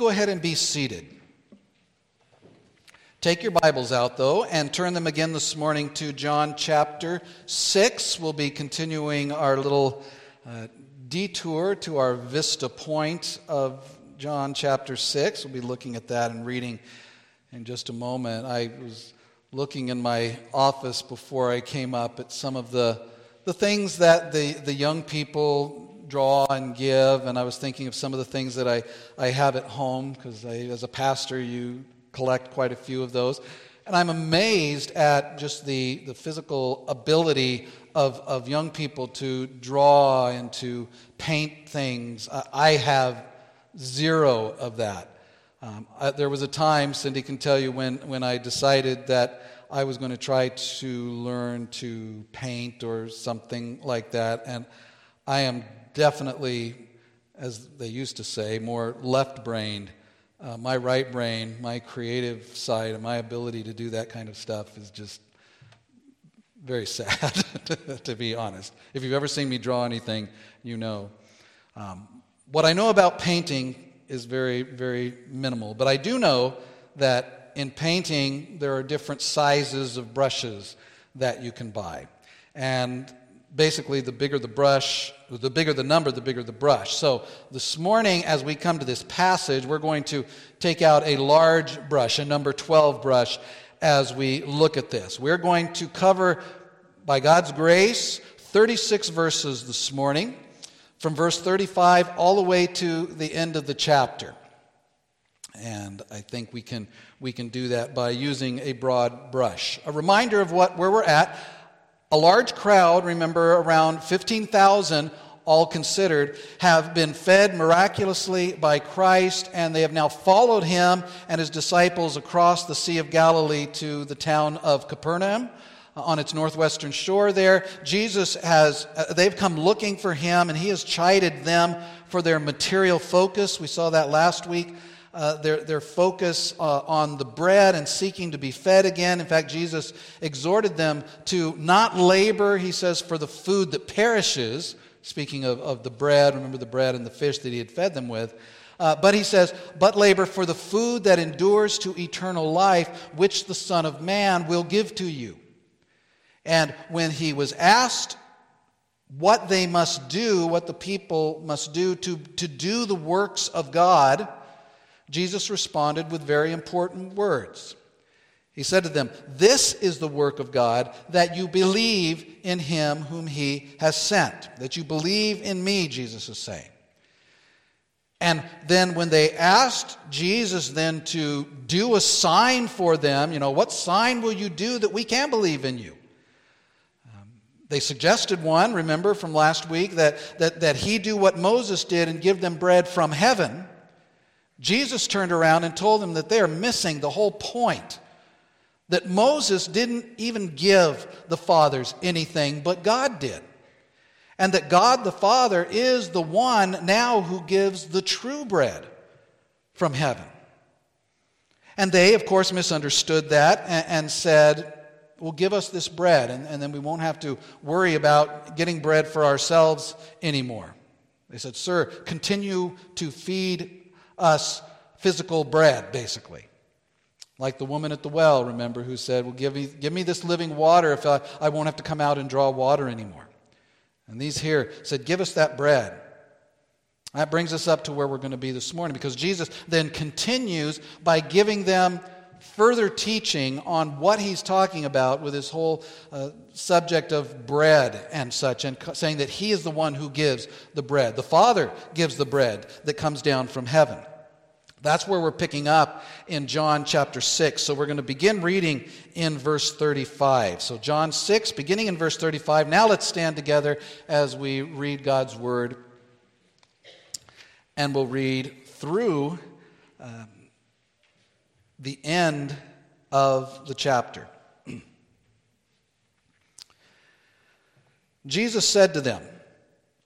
go ahead and be seated. Take your Bibles out, though, and turn them again this morning to John chapter 6. We'll be continuing our little uh, detour to our vista point of John chapter 6. We'll be looking at that and reading in just a moment. I was looking in my office before I came up at some of the, the things that the, the young people draw and give, and I was thinking of some of the things that I, I have at home, because as a pastor, you collect quite a few of those. And I'm amazed at just the, the physical ability of, of young people to draw and to paint things. I have zero of that. Um, I, there was a time, Cindy can tell you, when, when I decided that I was going to try to learn to paint or something like that. And I am definitely, as they used to say, more left brained. Uh, my right brain, my creative side, and my ability to do that kind of stuff is just very sad, to be honest. If you've ever seen me draw anything, you know. Um, what I know about painting is very, very minimal, but I do know that in painting, there are different sizes of brushes that you can buy. And basically the bigger the brush, the bigger the number, the bigger the brush. So this morning, as we come to this passage, we're going to take out a large brush, a number 12 brush, as we look at this. We're going to cover, by God's grace, 36 verses this morning, from verse 35 all the way to the end of the chapter. And I think we can, we can do that by using a broad brush. A reminder of what, where we're at. A large crowd, remember around 15,000, all considered, have been fed miraculously by Christ, and they have now followed him and his disciples across the Sea of Galilee to the town of Capernaum uh, on its northwestern shore there. Jesus has, uh, they've come looking for him, and he has chided them for their material focus. We saw that last week uh, their, their focus uh, on the bread and seeking to be fed again. In fact, Jesus exhorted them to not labor, he says, for the food that perishes, speaking of, of the bread, remember the bread and the fish that he had fed them with. Uh, but he says, but labor for the food that endures to eternal life, which the Son of Man will give to you. And when he was asked what they must do, what the people must do to, to do the works of God, Jesus responded with very important words. He said to them, This is the work of God, that you believe in him whom he has sent. That you believe in me, Jesus is saying. And then when they asked Jesus then to do a sign for them, you know, what sign will you do that we can believe in you? Um, they suggested one, remember from last week, that, that, that he do what Moses did and give them bread from heaven. Jesus turned around and told them that they are missing the whole point. That Moses didn't even give the fathers anything, but God did. And that God the Father is the one now who gives the true bread from heaven. And they, of course, misunderstood that and, and said, Well, give us this bread, and, and then we won't have to worry about getting bread for ourselves anymore. They said, Sir, continue to feed us physical bread, basically. Like the woman at the well, remember, who said, Well, give me, give me this living water if I, I won't have to come out and draw water anymore. And these here said, Give us that bread. That brings us up to where we're going to be this morning because Jesus then continues by giving them further teaching on what he's talking about with this whole uh, subject of bread and such, and saying that he is the one who gives the bread. The Father gives the bread that comes down from heaven. That's where we're picking up in John chapter 6. So we're going to begin reading in verse 35. So, John 6, beginning in verse 35. Now let's stand together as we read God's word. And we'll read through um, the end of the chapter. Jesus said to them,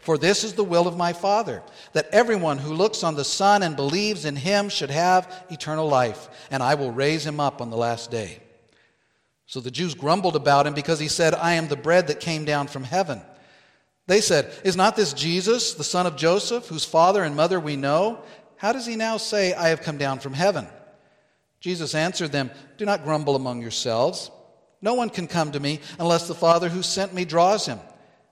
For this is the will of my Father, that everyone who looks on the Son and believes in him should have eternal life, and I will raise him up on the last day. So the Jews grumbled about him because he said, I am the bread that came down from heaven. They said, Is not this Jesus, the son of Joseph, whose father and mother we know? How does he now say, I have come down from heaven? Jesus answered them, Do not grumble among yourselves. No one can come to me unless the Father who sent me draws him,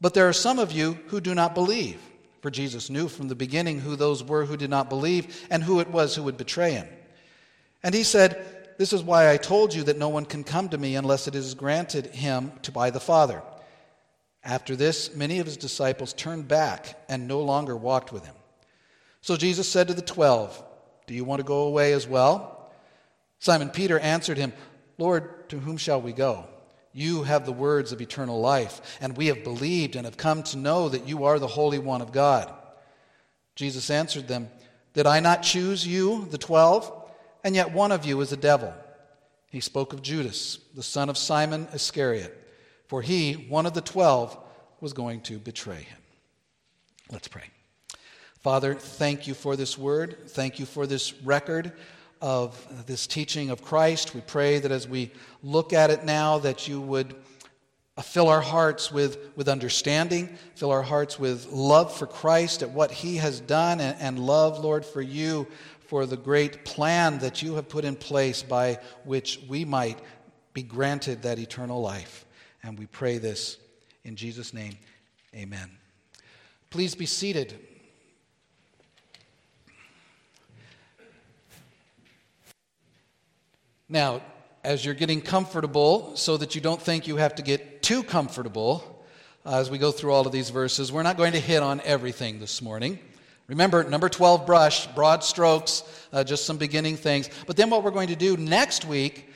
But there are some of you who do not believe. For Jesus knew from the beginning who those were who did not believe and who it was who would betray him. And he said, This is why I told you that no one can come to me unless it is granted him to by the Father. After this, many of his disciples turned back and no longer walked with him. So Jesus said to the twelve, do you want to go away as well? Simon Peter answered him, Lord, to whom shall we go? You have the words of eternal life, and we have believed and have come to know that you are the Holy One of God. Jesus answered them, Did I not choose you, the twelve? And yet one of you is a devil. He spoke of Judas, the son of Simon Iscariot, for he, one of the twelve, was going to betray him. Let's pray. Father, thank you for this word. Thank you for this record of this teaching of Christ. We pray that as we look at it now, that you would uh, fill our hearts with, with understanding, fill our hearts with love for Christ at what he has done, and, and love, Lord, for you for the great plan that you have put in place by which we might be granted that eternal life. And we pray this in Jesus' name. Amen. Please be seated. Now, as you're getting comfortable, so that you don't think you have to get too comfortable uh, as we go through all of these verses, we're not going to hit on everything this morning. Remember, number 12, brush, broad strokes, uh, just some beginning things. But then what we're going to do next week,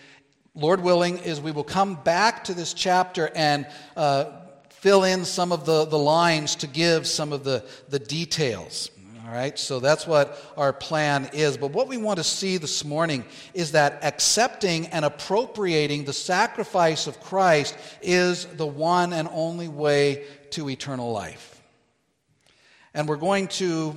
Lord willing, is we will come back to this chapter and uh, fill in some of the, the lines to give some of the, the details. All right, so that's what our plan is. But what we want to see this morning is that accepting and appropriating the sacrifice of Christ is the one and only way to eternal life. And we're going to,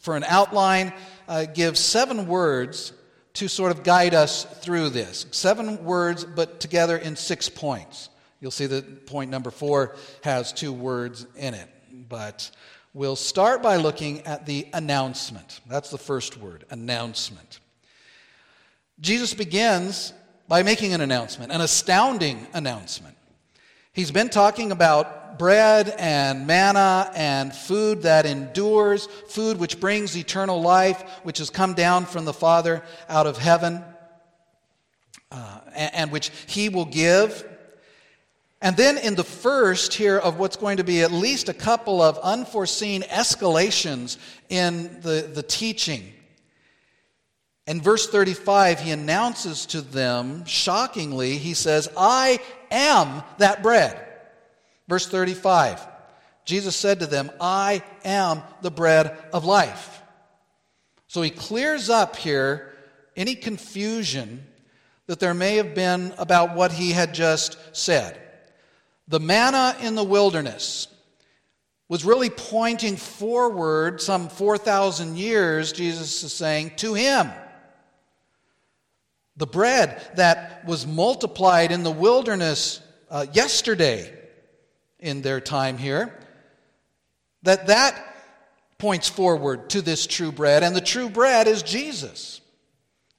for an outline, uh, give seven words to sort of guide us through this. Seven words, but together in six points. You'll see that point number four has two words in it. But We'll start by looking at the announcement. That's the first word, announcement. Jesus begins by making an announcement, an astounding announcement. He's been talking about bread and manna and food that endures, food which brings eternal life, which has come down from the Father out of heaven, uh, and, and which He will give. And then in the first here of what's going to be at least a couple of unforeseen escalations in the, the teaching. In verse 35, he announces to them, shockingly, he says, I am that bread. Verse 35 Jesus said to them, I am the bread of life. So he clears up here any confusion that there may have been about what he had just said. The manna in the wilderness was really pointing forward some 4,000 years, Jesus is saying, to him. The bread that was multiplied in the wilderness uh, yesterday in their time here, that that points forward to this true bread, and the true bread is Jesus.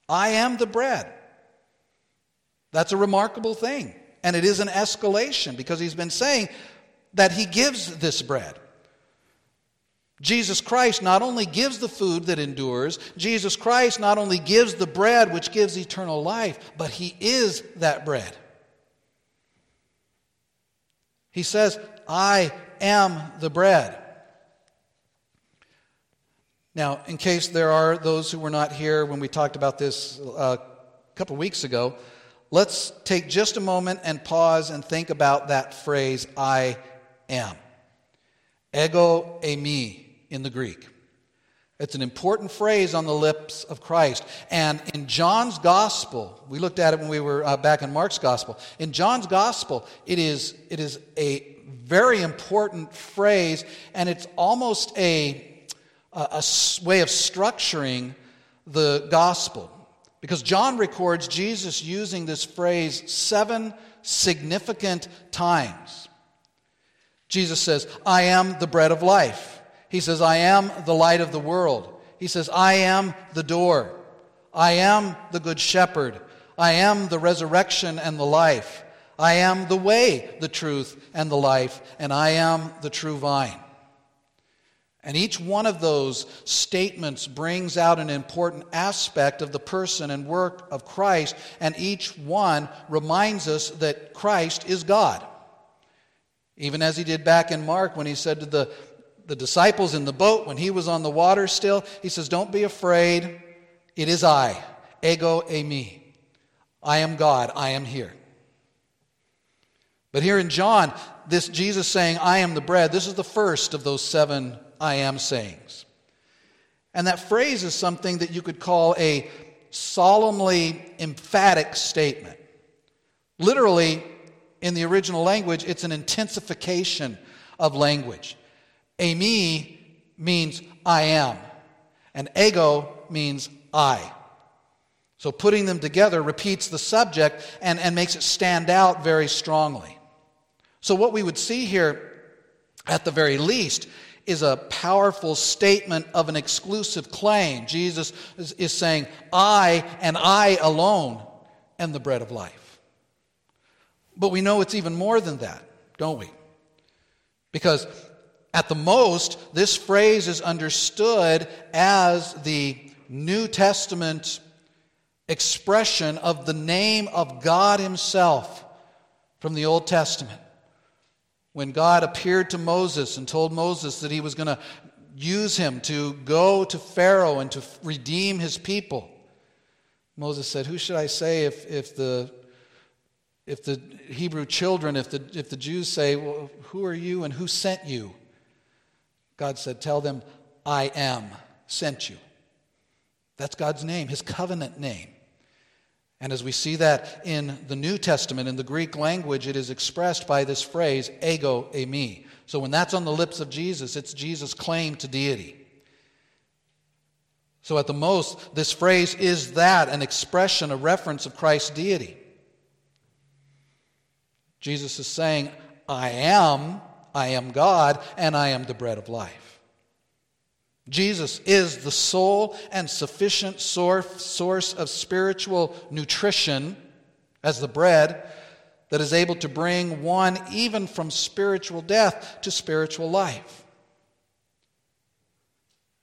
I am the bread. That's a remarkable thing. And it is an escalation because he's been saying that he gives this bread. Jesus Christ not only gives the food that endures, Jesus Christ not only gives the bread which gives eternal life, but He is that bread. He says, I am the bread. Now, in case there are those who were not here when we talked about this uh, a couple weeks ago, let's take just a moment and pause and think about that phrase, I am. Ego eimi in the Greek. It's an important phrase on the lips of Christ. And in John's gospel, we looked at it when we were uh, back in Mark's gospel. In John's gospel, it is, it is a very important phrase, and it's almost a, a, a way of structuring the gospel. Because John records Jesus using this phrase seven significant times. Jesus says, I am the bread of life. He says, I am the light of the world. He says, I am the door. I am the good shepherd. I am the resurrection and the life. I am the way, the truth, and the life, and I am the true vine. And each one of those statements brings out an important aspect of the person and work of Christ, and each one reminds us that Christ is God. Even as he did back in Mark when he said to the the disciples in the boat when he was on the water still. He says, Don't be afraid. It is I, ego eimi. I am God. I am here. But here in John, this Jesus saying, I am the bread, this is the first of those seven I am sayings. And that phrase is something that you could call a solemnly emphatic statement. Literally, in the original language, it's an intensification of language. Eimi means I am, and ego means I. So putting them together repeats the subject and, and makes it stand out very strongly. So, what we would see here, at the very least, is a powerful statement of an exclusive claim. Jesus is, is saying, I and I alone am the bread of life. But we know it's even more than that, don't we? Because at the most, this phrase is understood as the New Testament expression of the name of God Himself from the Old Testament. When God appeared to Moses and told Moses that He was going to use him to go to Pharaoh and to redeem his people, Moses said, Who should I say if, if the if the Hebrew children, if the, if the Jews say, well, Who are you and who sent you? God said, Tell them, I am sent you. That's God's name, his covenant name. And as we see that in the New Testament, in the Greek language, it is expressed by this phrase, ego eimi. So when that's on the lips of Jesus, it's Jesus' claim to deity. So at the most, this phrase is that an expression, a reference of Christ's deity. Jesus is saying, I am I am God, and I am the bread of life. Jesus is the sole and sufficient source of spiritual nutrition as the bread that is able to bring one even from spiritual death to spiritual life.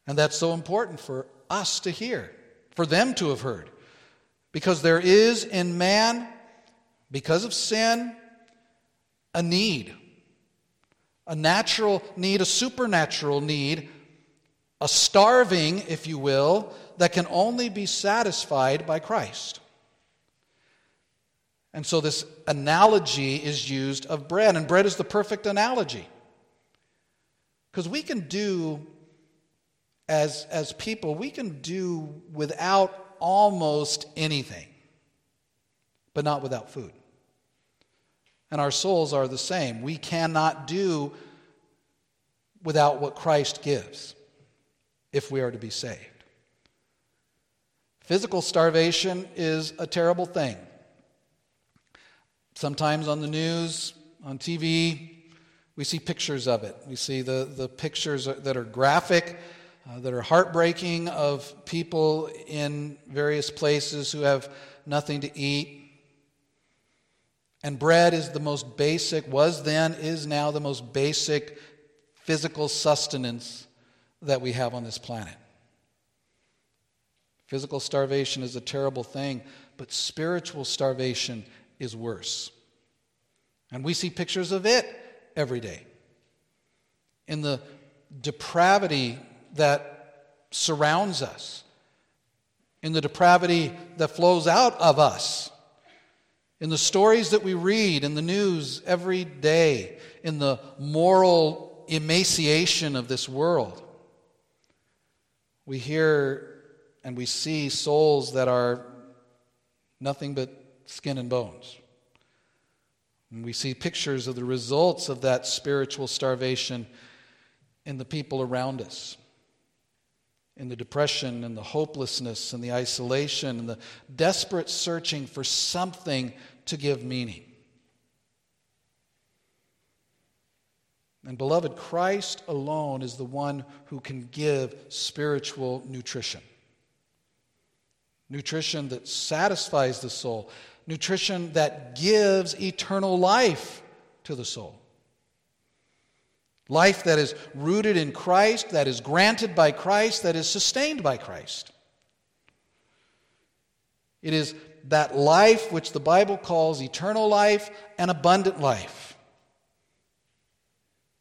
And that's so important for us to hear, for them to have heard. Because there is in man, because of sin, a need. A natural need, a supernatural need, a starving, if you will, that can only be satisfied by Christ. And so this analogy is used of bread, and bread is the perfect analogy. Because we can do, as, as people, we can do without almost anything, but not without food. And our souls are the same. We cannot do without what Christ gives if we are to be saved. Physical starvation is a terrible thing. Sometimes on the news, on TV, we see pictures of it. We see the, the pictures that are graphic, uh, that are heartbreaking of people in various places who have nothing to eat. And bread is the most basic, was then, is now the most basic physical sustenance that we have on this planet. Physical starvation is a terrible thing, but spiritual starvation is worse. And we see pictures of it every day. In the depravity that surrounds us, in the depravity that flows out of us, in the stories that we read in the news every day, in the moral emaciation of this world. We hear and we see souls that are nothing but skin and bones. And we see pictures of the results of that spiritual starvation in the people around us, in the depression and the hopelessness and the isolation and the desperate searching for something to give meaning. And beloved, Christ alone is the one who can give spiritual nutrition nutrition that satisfies the soul, nutrition that gives eternal life to the soul. Life that is rooted in Christ, that is granted by Christ, that is sustained by Christ. It is that life which the Bible calls eternal life and abundant life.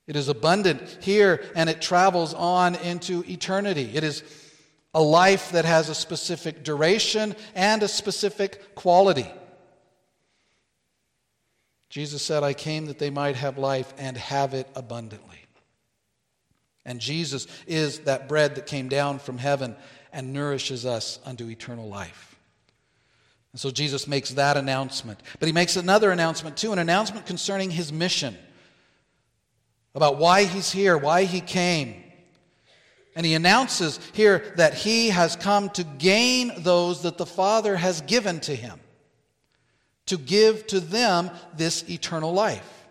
It is abundant here and it travels on into eternity. It is a life that has a specific duration and a specific quality. Jesus said, I came that they might have life and have it abundantly. And Jesus is that bread that came down from heaven and nourishes us unto eternal life. And so Jesus makes that announcement. But he makes another announcement too, an announcement concerning his mission about why he's here, why he came. And he announces here that he has come to gain those that the Father has given to him, to give to them this eternal life.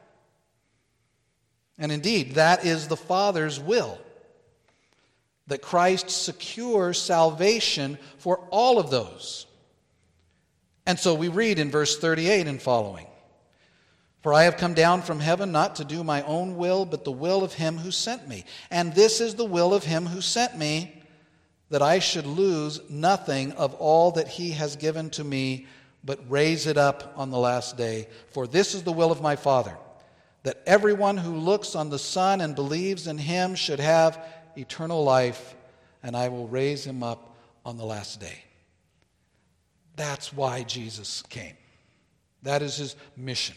And indeed, that is the Father's will that Christ secure salvation for all of those. And so we read in verse 38 and following for I have come down from heaven not to do my own will, but the will of him who sent me. And this is the will of him who sent me, that I should lose nothing of all that he has given to me, but raise it up on the last day. For this is the will of my Father, that everyone who looks on the Son and believes in him should have eternal life, and I will raise him up on the last day. That's why Jesus came. That is his mission.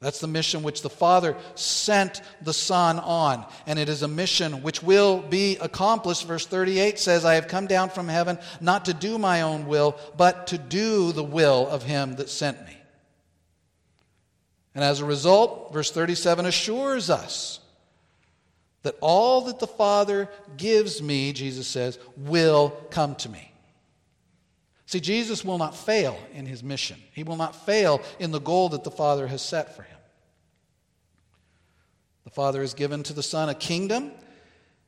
That's the mission which the Father sent the Son on. And it is a mission which will be accomplished. Verse 38 says, I have come down from heaven not to do my own will, but to do the will of him that sent me. And as a result, verse 37 assures us that all that the Father gives me, Jesus says, will come to me. See, Jesus will not fail in his mission. He will not fail in the goal that the Father has set for him. The Father has given to the Son a kingdom,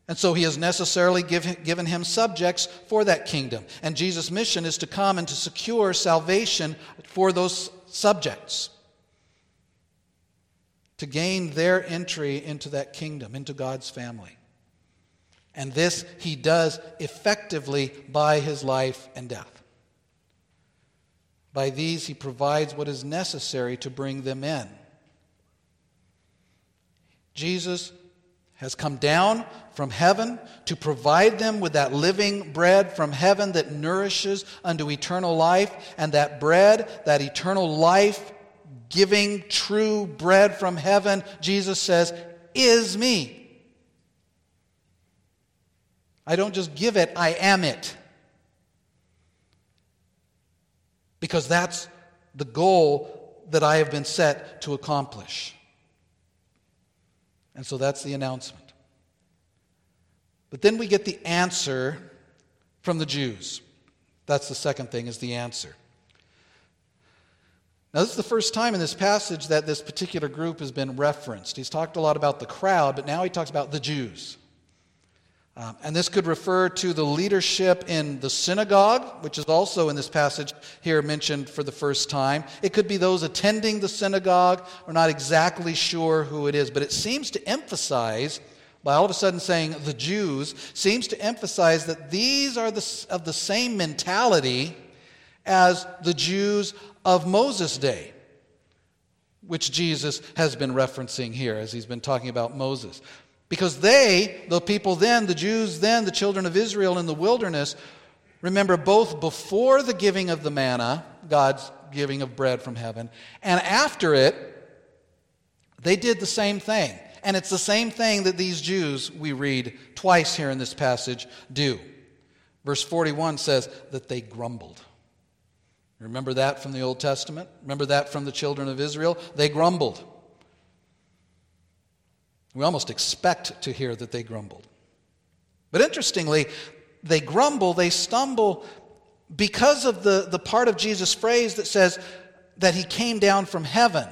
and so he has necessarily give, given him subjects for that kingdom. And Jesus' mission is to come and to secure salvation for those subjects. to gain their entry into that kingdom, into God's family. And this he does effectively by his life and death. By these, he provides what is necessary to bring them in. Jesus has come down from heaven to provide them with that living bread from heaven that nourishes unto eternal life. And that bread, that eternal life giving true bread from heaven, Jesus says, is me. I don't just give it, I am it. Because that's the goal that I have been set to accomplish. And so that's the announcement. But then we get the answer from the Jews. That's the second thing, is the answer. Now, this is the first time in this passage that this particular group has been referenced. He's talked a lot about the crowd, but now he talks about the Jews. Um, and this could refer to the leadership in the synagogue, which is also in this passage here mentioned for the first time. It could be those attending the synagogue. We're not exactly sure who it is, but it seems to emphasize, by all of a sudden saying the Jews, seems to emphasize that these are the, of the same mentality as the Jews of Moses' day, which Jesus has been referencing here as he's been talking about Moses. Because they, the people then, the Jews then, the children of Israel in the wilderness, remember both before the giving of the manna, God's giving of bread from heaven, and after it, they did the same thing. And it's the same thing that these Jews, we read twice here in this passage, do. Verse 41 says that they grumbled. Remember that from the Old Testament? Remember that from the children of Israel? They grumbled. We almost expect to hear that they grumbled. But interestingly, they grumble, they stumble because of the, the part of Jesus' phrase that says that he came down from heaven,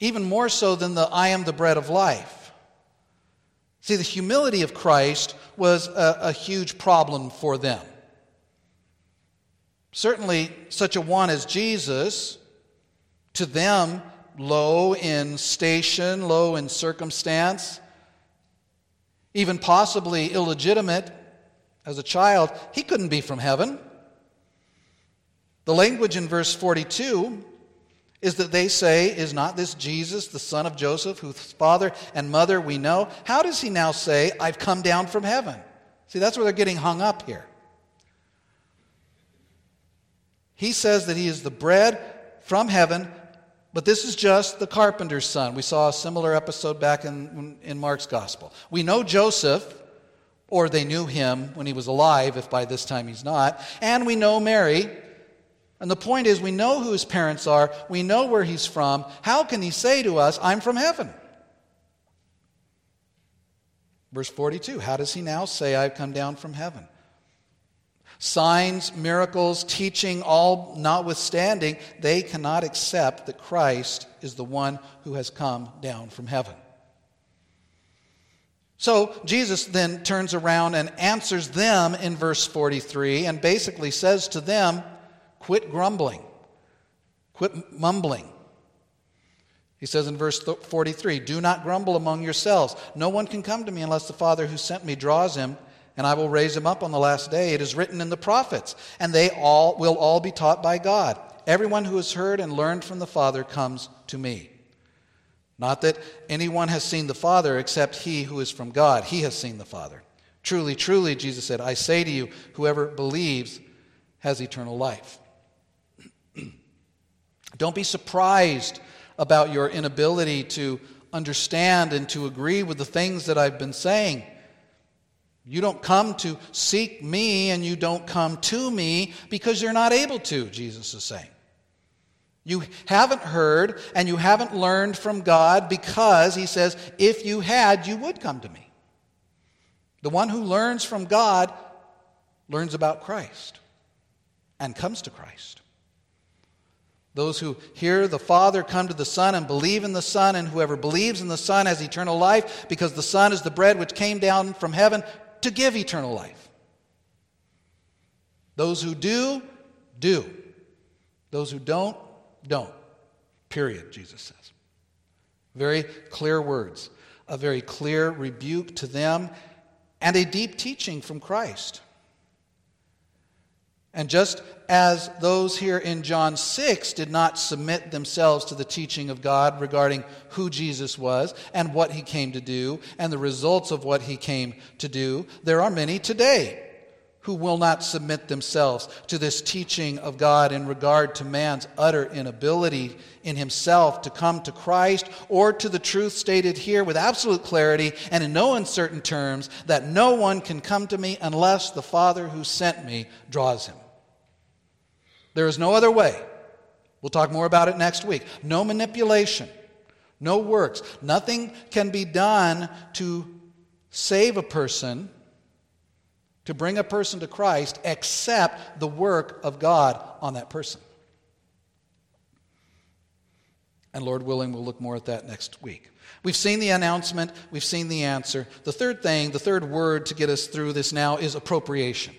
even more so than the I am the bread of life. See, the humility of Christ was a, a huge problem for them. Certainly, such a one as Jesus, to them, low in station, low in circumstance, even possibly illegitimate as a child, he couldn't be from heaven. The language in verse 42 is that they say, Is not this Jesus, the son of Joseph, whose father and mother we know? How does he now say, I've come down from heaven? See, that's where they're getting hung up here. He says that he is the bread from heaven but this is just the carpenter's son. We saw a similar episode back in, in Mark's gospel. We know Joseph, or they knew him when he was alive, if by this time he's not, and we know Mary. And the point is, we know who his parents are, we know where he's from. How can he say to us, I'm from heaven? Verse 42 How does he now say, I've come down from heaven? Signs, miracles, teaching, all notwithstanding, they cannot accept that Christ is the one who has come down from heaven. So Jesus then turns around and answers them in verse 43 and basically says to them, Quit grumbling, quit mumbling. He says in verse 43 Do not grumble among yourselves. No one can come to me unless the Father who sent me draws him and I will raise him up on the last day. It is written in the prophets, and they all will all be taught by God. Everyone who has heard and learned from the Father comes to me. Not that anyone has seen the Father except he who is from God. He has seen the Father. Truly, truly, Jesus said, I say to you, whoever believes has eternal life. Don't be surprised about your inability to understand and to agree with the things that I've been saying. You don't come to seek me and you don't come to me because you're not able to, Jesus is saying. You haven't heard and you haven't learned from God because, he says, if you had, you would come to me. The one who learns from God learns about Christ and comes to Christ. Those who hear the Father come to the Son and believe in the Son, and whoever believes in the Son has eternal life because the Son is the bread which came down from heaven to give eternal life. Those who do, do. Those who don't, don't. Period, Jesus says. Very clear words, a very clear rebuke to them, and a deep teaching from Christ. And just as those here in John 6 did not submit themselves to the teaching of God regarding who Jesus was and what he came to do and the results of what he came to do, there are many today who will not submit themselves to this teaching of God in regard to man's utter inability in himself to come to Christ or to the truth stated here with absolute clarity and in no uncertain terms that no one can come to me unless the Father who sent me draws him. There is no other way. We'll talk more about it next week. No manipulation, no works. Nothing can be done to save a person, to bring a person to Christ, except the work of God on that person. And Lord willing, we'll look more at that next week. We've seen the announcement, we've seen the answer. The third thing, the third word to get us through this now is appropriation.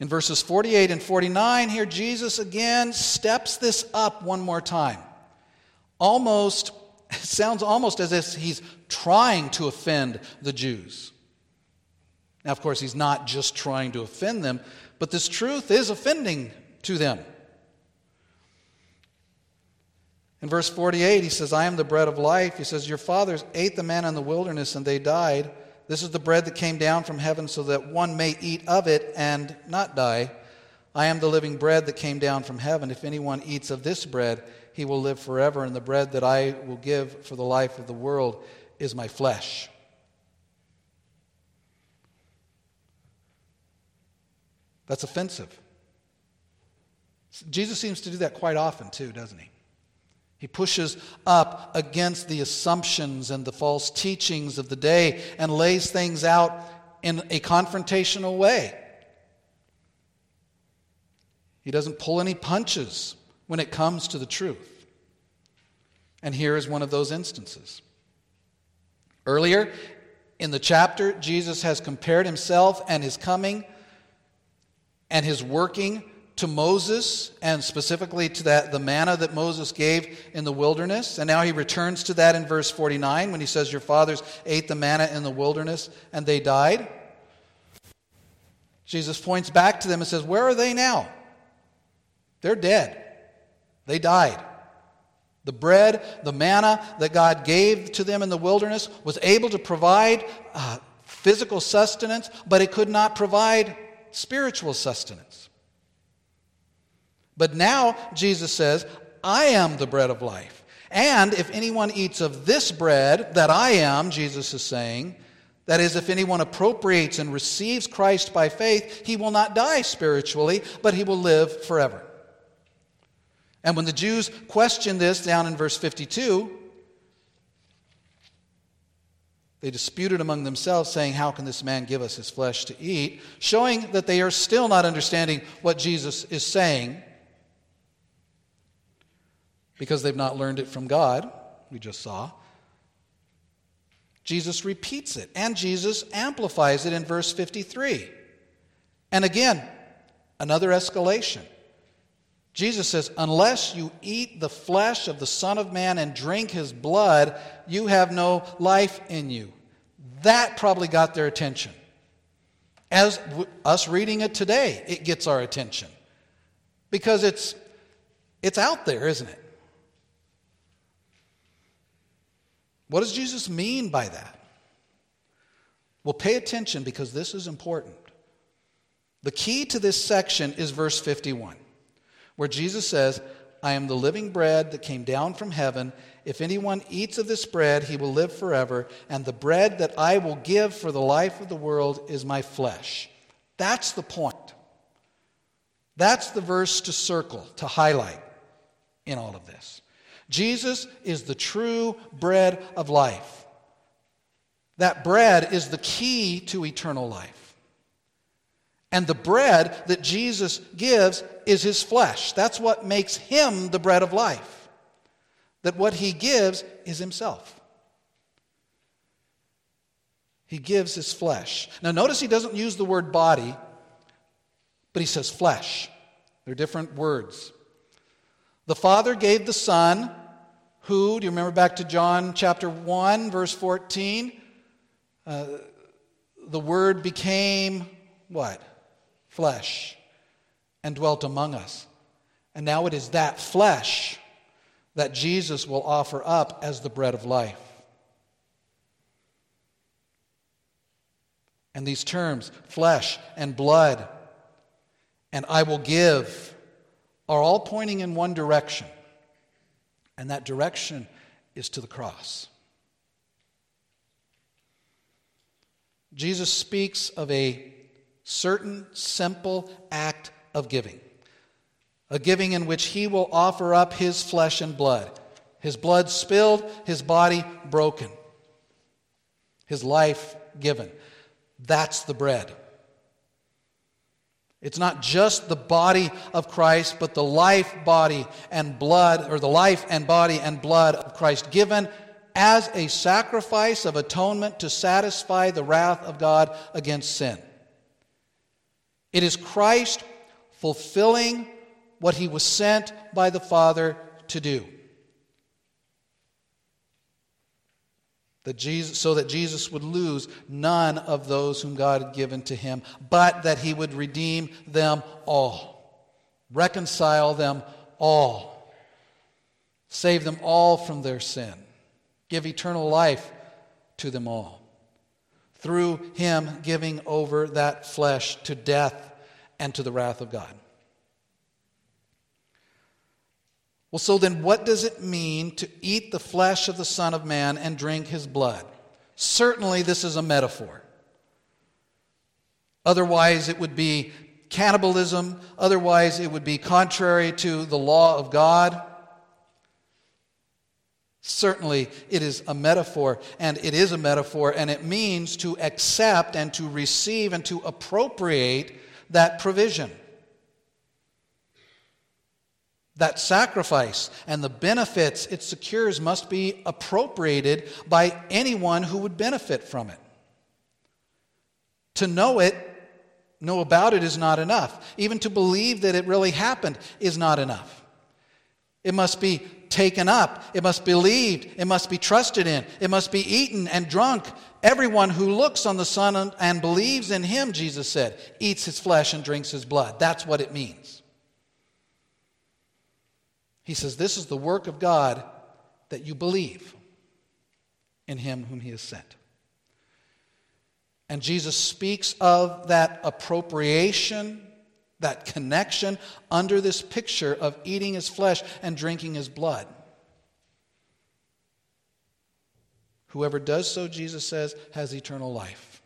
In verses 48 and 49, here Jesus again steps this up one more time. Almost, sounds almost as if he's trying to offend the Jews. Now, of course, he's not just trying to offend them, but this truth is offending to them. In verse 48, he says, I am the bread of life. He says, Your fathers ate the manna in the wilderness and they died. This is the bread that came down from heaven so that one may eat of it and not die. I am the living bread that came down from heaven. If anyone eats of this bread, he will live forever, and the bread that I will give for the life of the world is my flesh. That's offensive. Jesus seems to do that quite often, too, doesn't he? He pushes up against the assumptions and the false teachings of the day and lays things out in a confrontational way. He doesn't pull any punches when it comes to the truth. And here is one of those instances. Earlier in the chapter, Jesus has compared himself and his coming and his working to Moses and specifically to that the manna that Moses gave in the wilderness. And now he returns to that in verse 49 when he says, Your fathers ate the manna in the wilderness and they died. Jesus points back to them and says, Where are they now? They're dead. They died. The bread, the manna that God gave to them in the wilderness was able to provide uh, physical sustenance, but it could not provide spiritual sustenance. But now Jesus says, I am the bread of life. And if anyone eats of this bread that I am, Jesus is saying, that is, if anyone appropriates and receives Christ by faith, he will not die spiritually, but he will live forever. And when the Jews question this down in verse 52, they disputed among themselves, saying, How can this man give us his flesh to eat? Showing that they are still not understanding what Jesus is saying because they've not learned it from God, we just saw. Jesus repeats it, and Jesus amplifies it in verse 53. And again, another escalation. Jesus says, Unless you eat the flesh of the Son of Man and drink his blood, you have no life in you. That probably got their attention. As w- us reading it today, it gets our attention. Because it's, it's out there, isn't it? What does Jesus mean by that? Well, pay attention because this is important. The key to this section is verse 51, where Jesus says, I am the living bread that came down from heaven. If anyone eats of this bread, he will live forever, and the bread that I will give for the life of the world is my flesh. That's the point. That's the verse to circle, to highlight in all of this. Jesus is the true bread of life. That bread is the key to eternal life. And the bread that Jesus gives is his flesh. That's what makes him the bread of life. That what he gives is himself. He gives his flesh. Now, notice he doesn't use the word body, but he says flesh. They're different words. The Father gave the Son, who, do you remember back to John chapter 1, verse 14? Uh, the Word became what? Flesh and dwelt among us. And now it is that flesh that Jesus will offer up as the bread of life. And these terms, flesh and blood, and I will give, are all pointing in one direction. And that direction is to the cross. Jesus speaks of a certain simple act of giving, a giving in which he will offer up his flesh and blood, his blood spilled, his body broken, his life given. That's the bread. It's not just the body of Christ, but the life, body, and blood, or the life and body and blood of Christ given as a sacrifice of atonement to satisfy the wrath of God against sin. It is Christ fulfilling what he was sent by the Father to do. That Jesus, so that Jesus would lose none of those whom God had given to him, but that he would redeem them all, reconcile them all, save them all from their sin, give eternal life to them all. Through him giving over that flesh to death and to the wrath of God. Well, so then, what does it mean to eat the flesh of the Son of Man and drink his blood? Certainly, this is a metaphor. Otherwise, it would be cannibalism. Otherwise, it would be contrary to the law of God. Certainly, it is a metaphor, and it is a metaphor, and it means to accept and to receive and to appropriate that provision that sacrifice and the benefits it secures must be appropriated by anyone who would benefit from it. To know it, know about it is not enough. Even to believe that it really happened is not enough. It must be taken up, it must be believed, it must be trusted in, it must be eaten and drunk. Everyone who looks on the Son and believes in him, Jesus said, eats his flesh and drinks his blood. That's what it means. He says, This is the work of God that you believe in him whom he has sent. And Jesus speaks of that appropriation, that connection, under this picture of eating his flesh and drinking his blood. Whoever does so, Jesus says, has eternal life.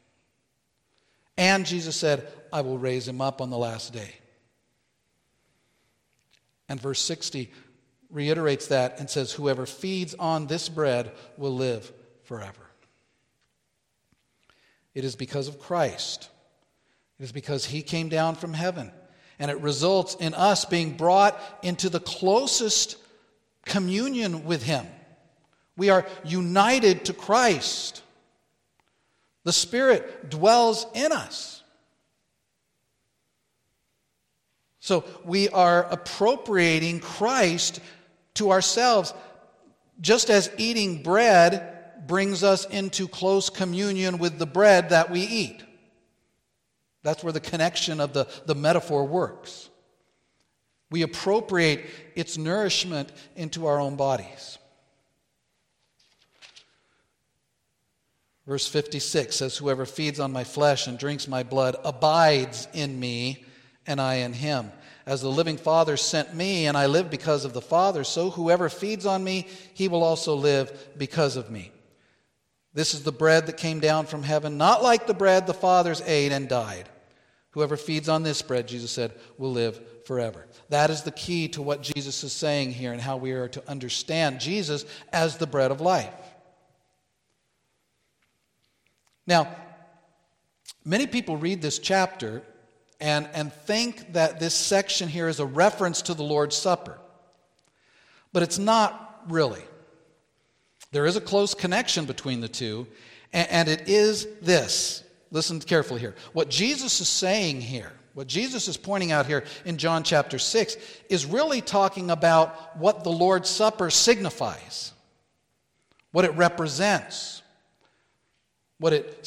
And Jesus said, I will raise him up on the last day. And verse 60 reiterates that and says, Whoever feeds on this bread will live forever. It is because of Christ. It is because he came down from heaven. And it results in us being brought into the closest communion with him. We are united to Christ. The Spirit dwells in us. So we are appropriating Christ to ourselves, just as eating bread brings us into close communion with the bread that we eat. That's where the connection of the, the metaphor works. We appropriate its nourishment into our own bodies. Verse 56 says, Whoever feeds on my flesh and drinks my blood abides in me, and I in him. As the living Father sent me, and I live because of the Father, so whoever feeds on me, he will also live because of me. This is the bread that came down from heaven, not like the bread the fathers ate and died. Whoever feeds on this bread, Jesus said, will live forever. That is the key to what Jesus is saying here and how we are to understand Jesus as the bread of life. Now, many people read this chapter and, and think that this section here is a reference to the Lord's Supper. But it's not really. There is a close connection between the two, and, and it is this. Listen carefully here. What Jesus is saying here, what Jesus is pointing out here in John chapter 6 is really talking about what the Lord's Supper signifies, what it represents, what it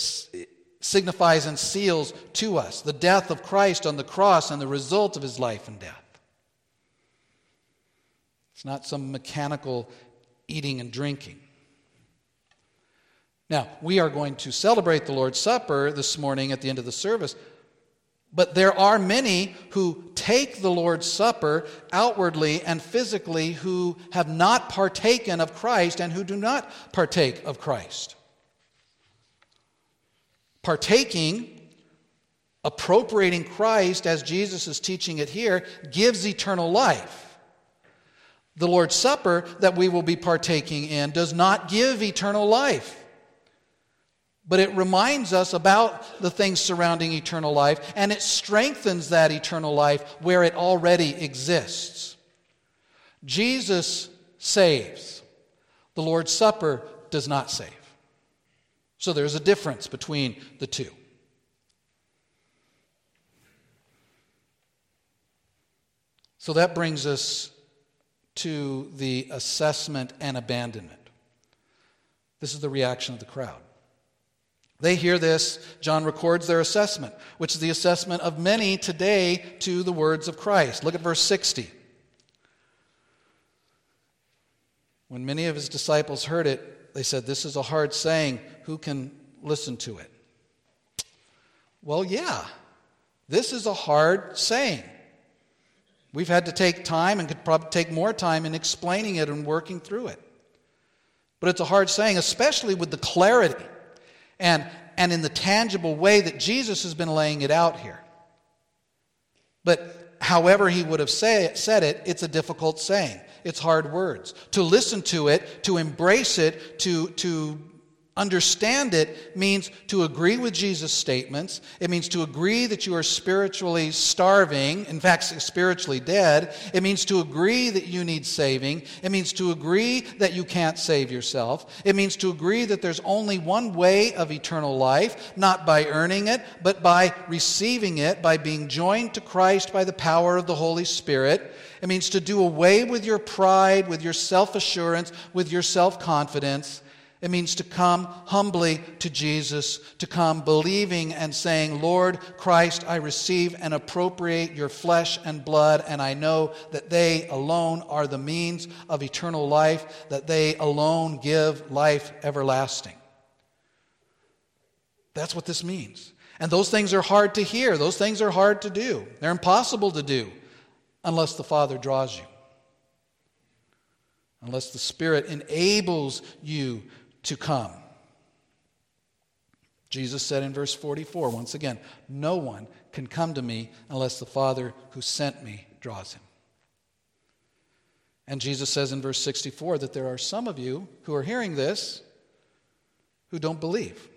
signifies and seals to us the death of Christ on the cross and the result of his life and death. It's not some mechanical eating and drinking. Now, we are going to celebrate the Lord's Supper this morning at the end of the service, but there are many who take the Lord's Supper outwardly and physically who have not partaken of Christ and who do not partake of Christ. Partaking, appropriating Christ as Jesus is teaching it here, gives eternal life. The Lord's Supper that we will be partaking in does not give eternal life but it reminds us about the things surrounding eternal life, and it strengthens that eternal life where it already exists. Jesus saves, the Lord's Supper does not save. So there's a difference between the two. So that brings us to the assessment and abandonment. This is the reaction of the crowd. They hear this. John records their assessment, which is the assessment of many today to the words of Christ. Look at verse 60. When many of his disciples heard it, they said, This is a hard saying. Who can listen to it? Well, yeah, this is a hard saying. We've had to take time and could probably take more time in explaining it and working through it. But it's a hard saying, especially with the clarity and, and in the tangible way that Jesus has been laying it out here. But however he would have say, said it, it's a difficult saying. It's hard words. To listen to it, to embrace it, to, to understand it means to agree with Jesus' statements. It means to agree that you are spiritually starving, in fact, spiritually dead. It means to agree that you need saving. It means to agree that you can't save yourself. It means to agree that there's only one way of eternal life, not by earning it, but by receiving it, by being joined to Christ by the power of the Holy Spirit. It means to do away with your pride, with your self assurance, with your self confidence it means to come humbly to Jesus, to come believing and saying, Lord Christ, I receive and appropriate your flesh and blood, and I know that they alone are the means of eternal life, that they alone give life everlasting. That's what this means. And those things are hard to hear, those things are hard to do. They're impossible to do unless the Father draws you unless the Spirit enables you to come. Jesus said in verse 44, once again, No one can come to me unless the Father who sent me draws him. And Jesus says in verse 64 that there are some of you who are hearing this who don't believe.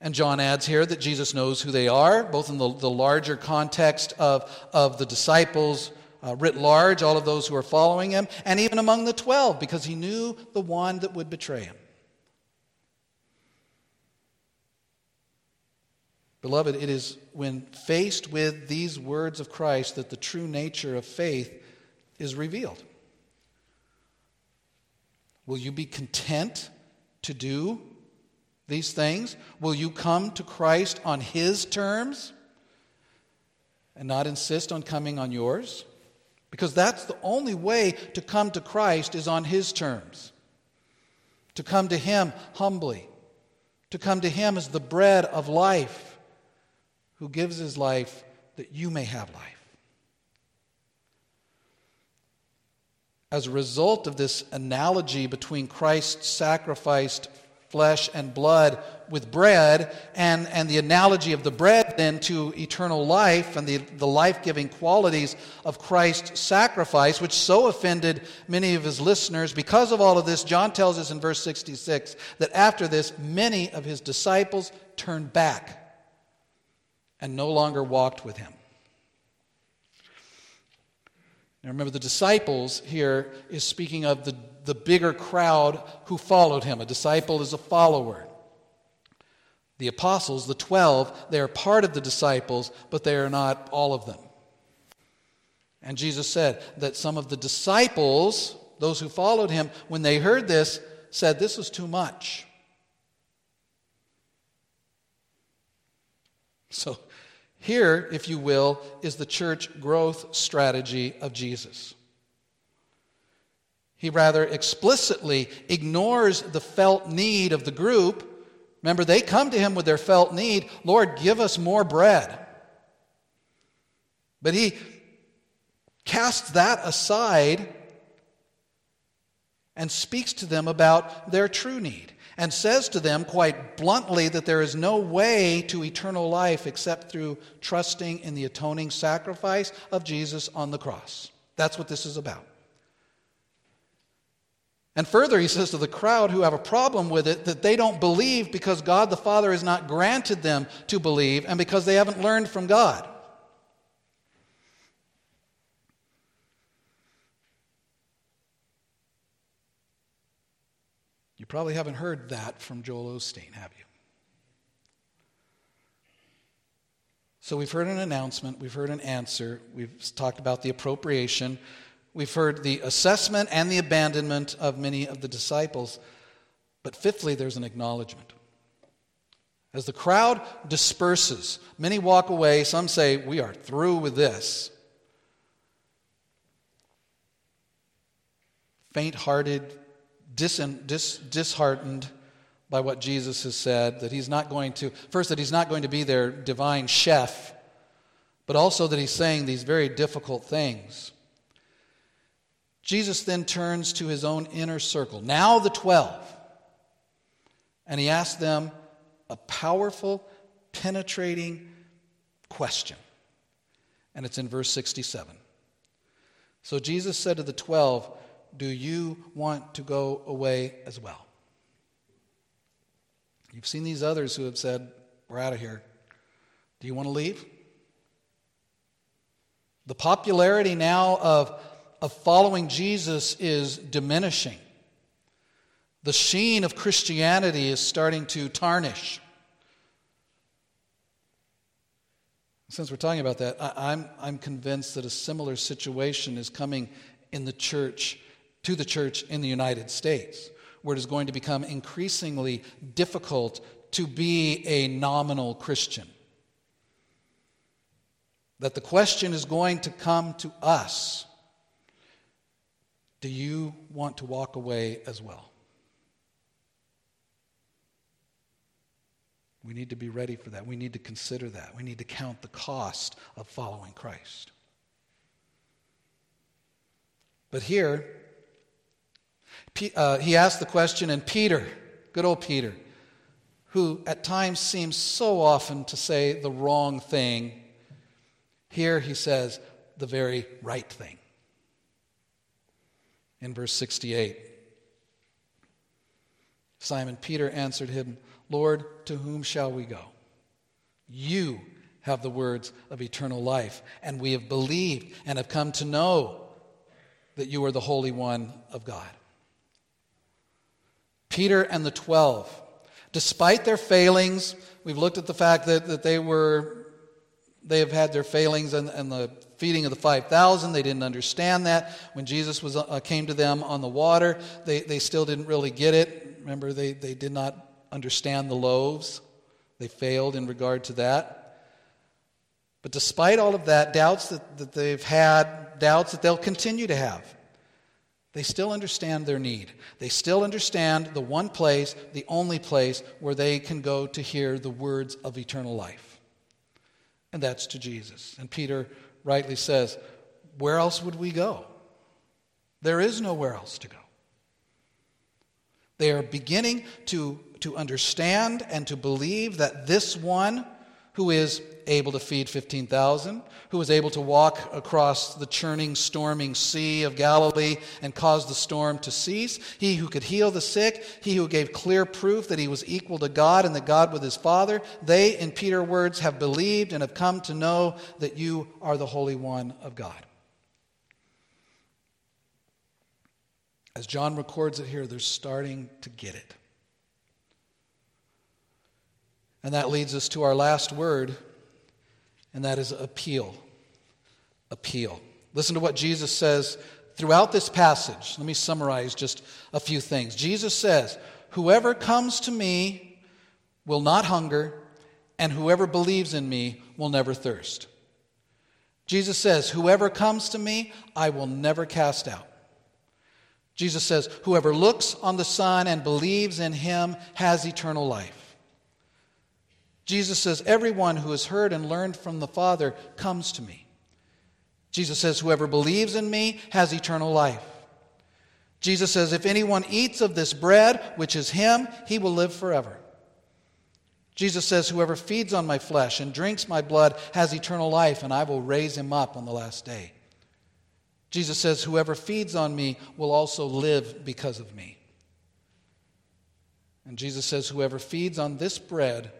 And John adds here that Jesus knows who they are, both in the, the larger context of, of the disciples uh, writ large, all of those who are following him, and even among the twelve, because he knew the one that would betray him. Beloved, it is when faced with these words of Christ that the true nature of faith is revealed. Will you be content to do these things? Will you come to Christ on His terms and not insist on coming on yours? Because that's the only way to come to Christ is on His terms. To come to Him humbly. To come to Him as the bread of life, who gives His life that you may have life. As a result of this analogy between Christ's sacrificed flesh and blood with bread, and, and the analogy of the bread then to eternal life and the, the life giving qualities of Christ's sacrifice, which so offended many of his listeners. Because of all of this, John tells us in verse 66 that after this, many of his disciples turned back and no longer walked with him. Now remember, the disciples here is speaking of the the bigger crowd who followed him. A disciple is a follower. The apostles, the 12, they are part of the disciples, but they are not all of them. And Jesus said that some of the disciples, those who followed him, when they heard this, said, This is too much. So, here, if you will, is the church growth strategy of Jesus. He rather explicitly ignores the felt need of the group. Remember, they come to him with their felt need Lord, give us more bread. But he casts that aside and speaks to them about their true need and says to them quite bluntly that there is no way to eternal life except through trusting in the atoning sacrifice of Jesus on the cross. That's what this is about. And further, he says to the crowd who have a problem with it that they don't believe because God the Father has not granted them to believe and because they haven't learned from God. You probably haven't heard that from Joel Osteen, have you? So we've heard an announcement, we've heard an answer, we've talked about the appropriation. We've heard the assessment and the abandonment of many of the disciples. But fifthly, there's an acknowledgement. As the crowd disperses, many walk away. Some say, We are through with this. Faint hearted, dis- dis- disheartened by what Jesus has said, that he's not going to, first, that he's not going to be their divine chef, but also that he's saying these very difficult things. Jesus then turns to his own inner circle, now the 12, and he asks them a powerful, penetrating question. And it's in verse 67. So Jesus said to the 12, Do you want to go away as well? You've seen these others who have said, We're out of here. Do you want to leave? The popularity now of of following Jesus is diminishing. The sheen of Christianity is starting to tarnish. Since we're talking about that, I, am I'm, I'm convinced that a similar situation is coming in the church, to the church in the United States, where it is going to become increasingly difficult to be a nominal Christian. That the question is going to come to us do you want to walk away as well? We need to be ready for that. We need to consider that. We need to count the cost of following Christ. But here, uh, he asked the question, and Peter, good old Peter, who at times seems so often to say the wrong thing, here he says the very right thing in verse 68. Simon Peter answered him, Lord, to whom shall we go? You have the words of eternal life, and we have believed and have come to know that you are the Holy One of God. Peter and the twelve, despite their failings, we've looked at the fact that, that they were they have had their failings and, and the feeding of the 5,000. They didn't understand that. When Jesus was, uh, came to them on the water, they, they still didn't really get it. Remember, they, they did not understand the loaves. They failed in regard to that. But despite all of that, doubts that, that they've had, doubts that they'll continue to have, they still understand their need. They still understand the one place, the only place where they can go to hear the words of eternal life. And that's to Jesus. And Peter rightly says, Where else would we go? There is nowhere else to go. They are beginning to, to understand and to believe that this one who is able to feed 15,000, who was able to walk across the churning, storming sea of Galilee and cause the storm to cease, he who could heal the sick, he who gave clear proof that he was equal to God and that God with his Father, they, in Peter's words, have believed and have come to know that you are the Holy One of God. As John records it here, they're starting to get it. And that leads us to our last word, and that is appeal. Appeal. Listen to what Jesus says throughout this passage. Let me summarize just a few things. Jesus says, Whoever comes to me will not hunger, and whoever believes in me will never thirst. Jesus says, Whoever comes to me, I will never cast out. Jesus says, Whoever looks on the Son and believes in him has eternal life. Jesus says, Everyone who has heard and learned from the Father comes to me. Jesus says, Whoever believes in me has eternal life. Jesus says, If anyone eats of this bread, which is him, he will live forever. Jesus says, Whoever feeds on my flesh and drinks my blood has eternal life, and I will raise him up on the last day. Jesus says, Whoever feeds on me will also live because of me. And Jesus says, Whoever feeds on this bread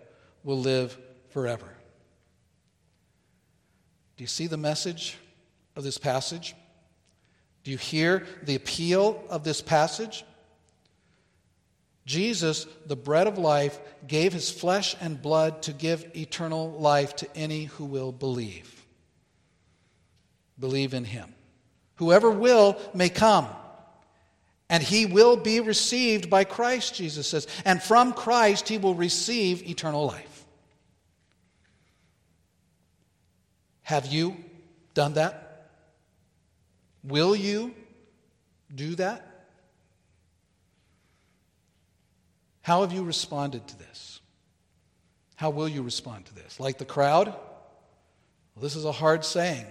will live forever. Do you see the message of this passage? Do you hear the appeal of this passage? Jesus, the bread of life, gave his flesh and blood to give eternal life to any who will believe. Believe in him. Whoever will may come, and he will be received by Christ, Jesus says. And from Christ he will receive eternal life. Have you done that? Will you do that? How have you responded to this? How will you respond to this? Like the crowd? Well, this is a hard saying.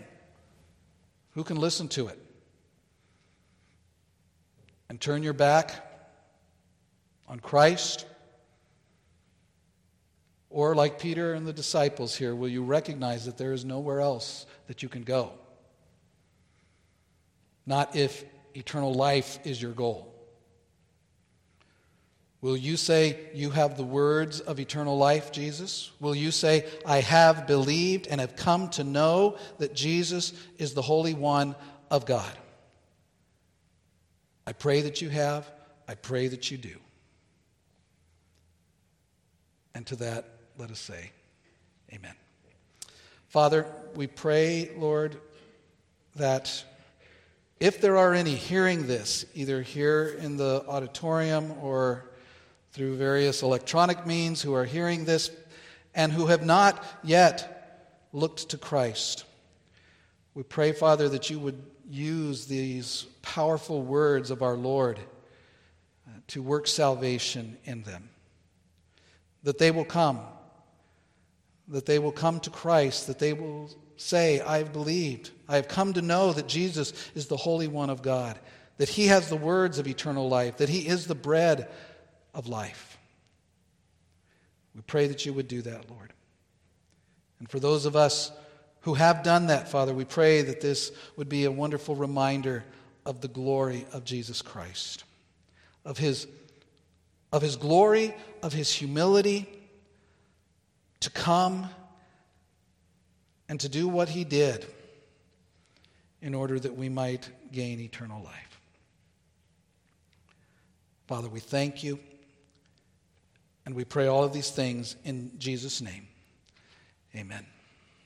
Who can listen to it? And turn your back on Christ? Or, like Peter and the disciples here, will you recognize that there is nowhere else that you can go? Not if eternal life is your goal. Will you say, You have the words of eternal life, Jesus? Will you say, I have believed and have come to know that Jesus is the Holy One of God? I pray that you have. I pray that you do. And to that, let us say, Amen. Father, we pray, Lord, that if there are any hearing this, either here in the auditorium or through various electronic means who are hearing this and who have not yet looked to Christ. We pray, Father, that you would use these powerful words of our Lord uh, to work salvation in them. That they will come, that they will come to Christ, that they will say, I've believed. I have come to know that Jesus is the Holy One of God, that He has the words of eternal life, that He is the bread of life. We pray that you would do that, Lord. And for those of us who have done that, Father, we pray that this would be a wonderful reminder of the glory of Jesus Christ, of his, of his glory, of his humility to come and to do what he did in order that we might gain eternal life. Father, we thank you. And we pray all of these things in Jesus' name. Amen.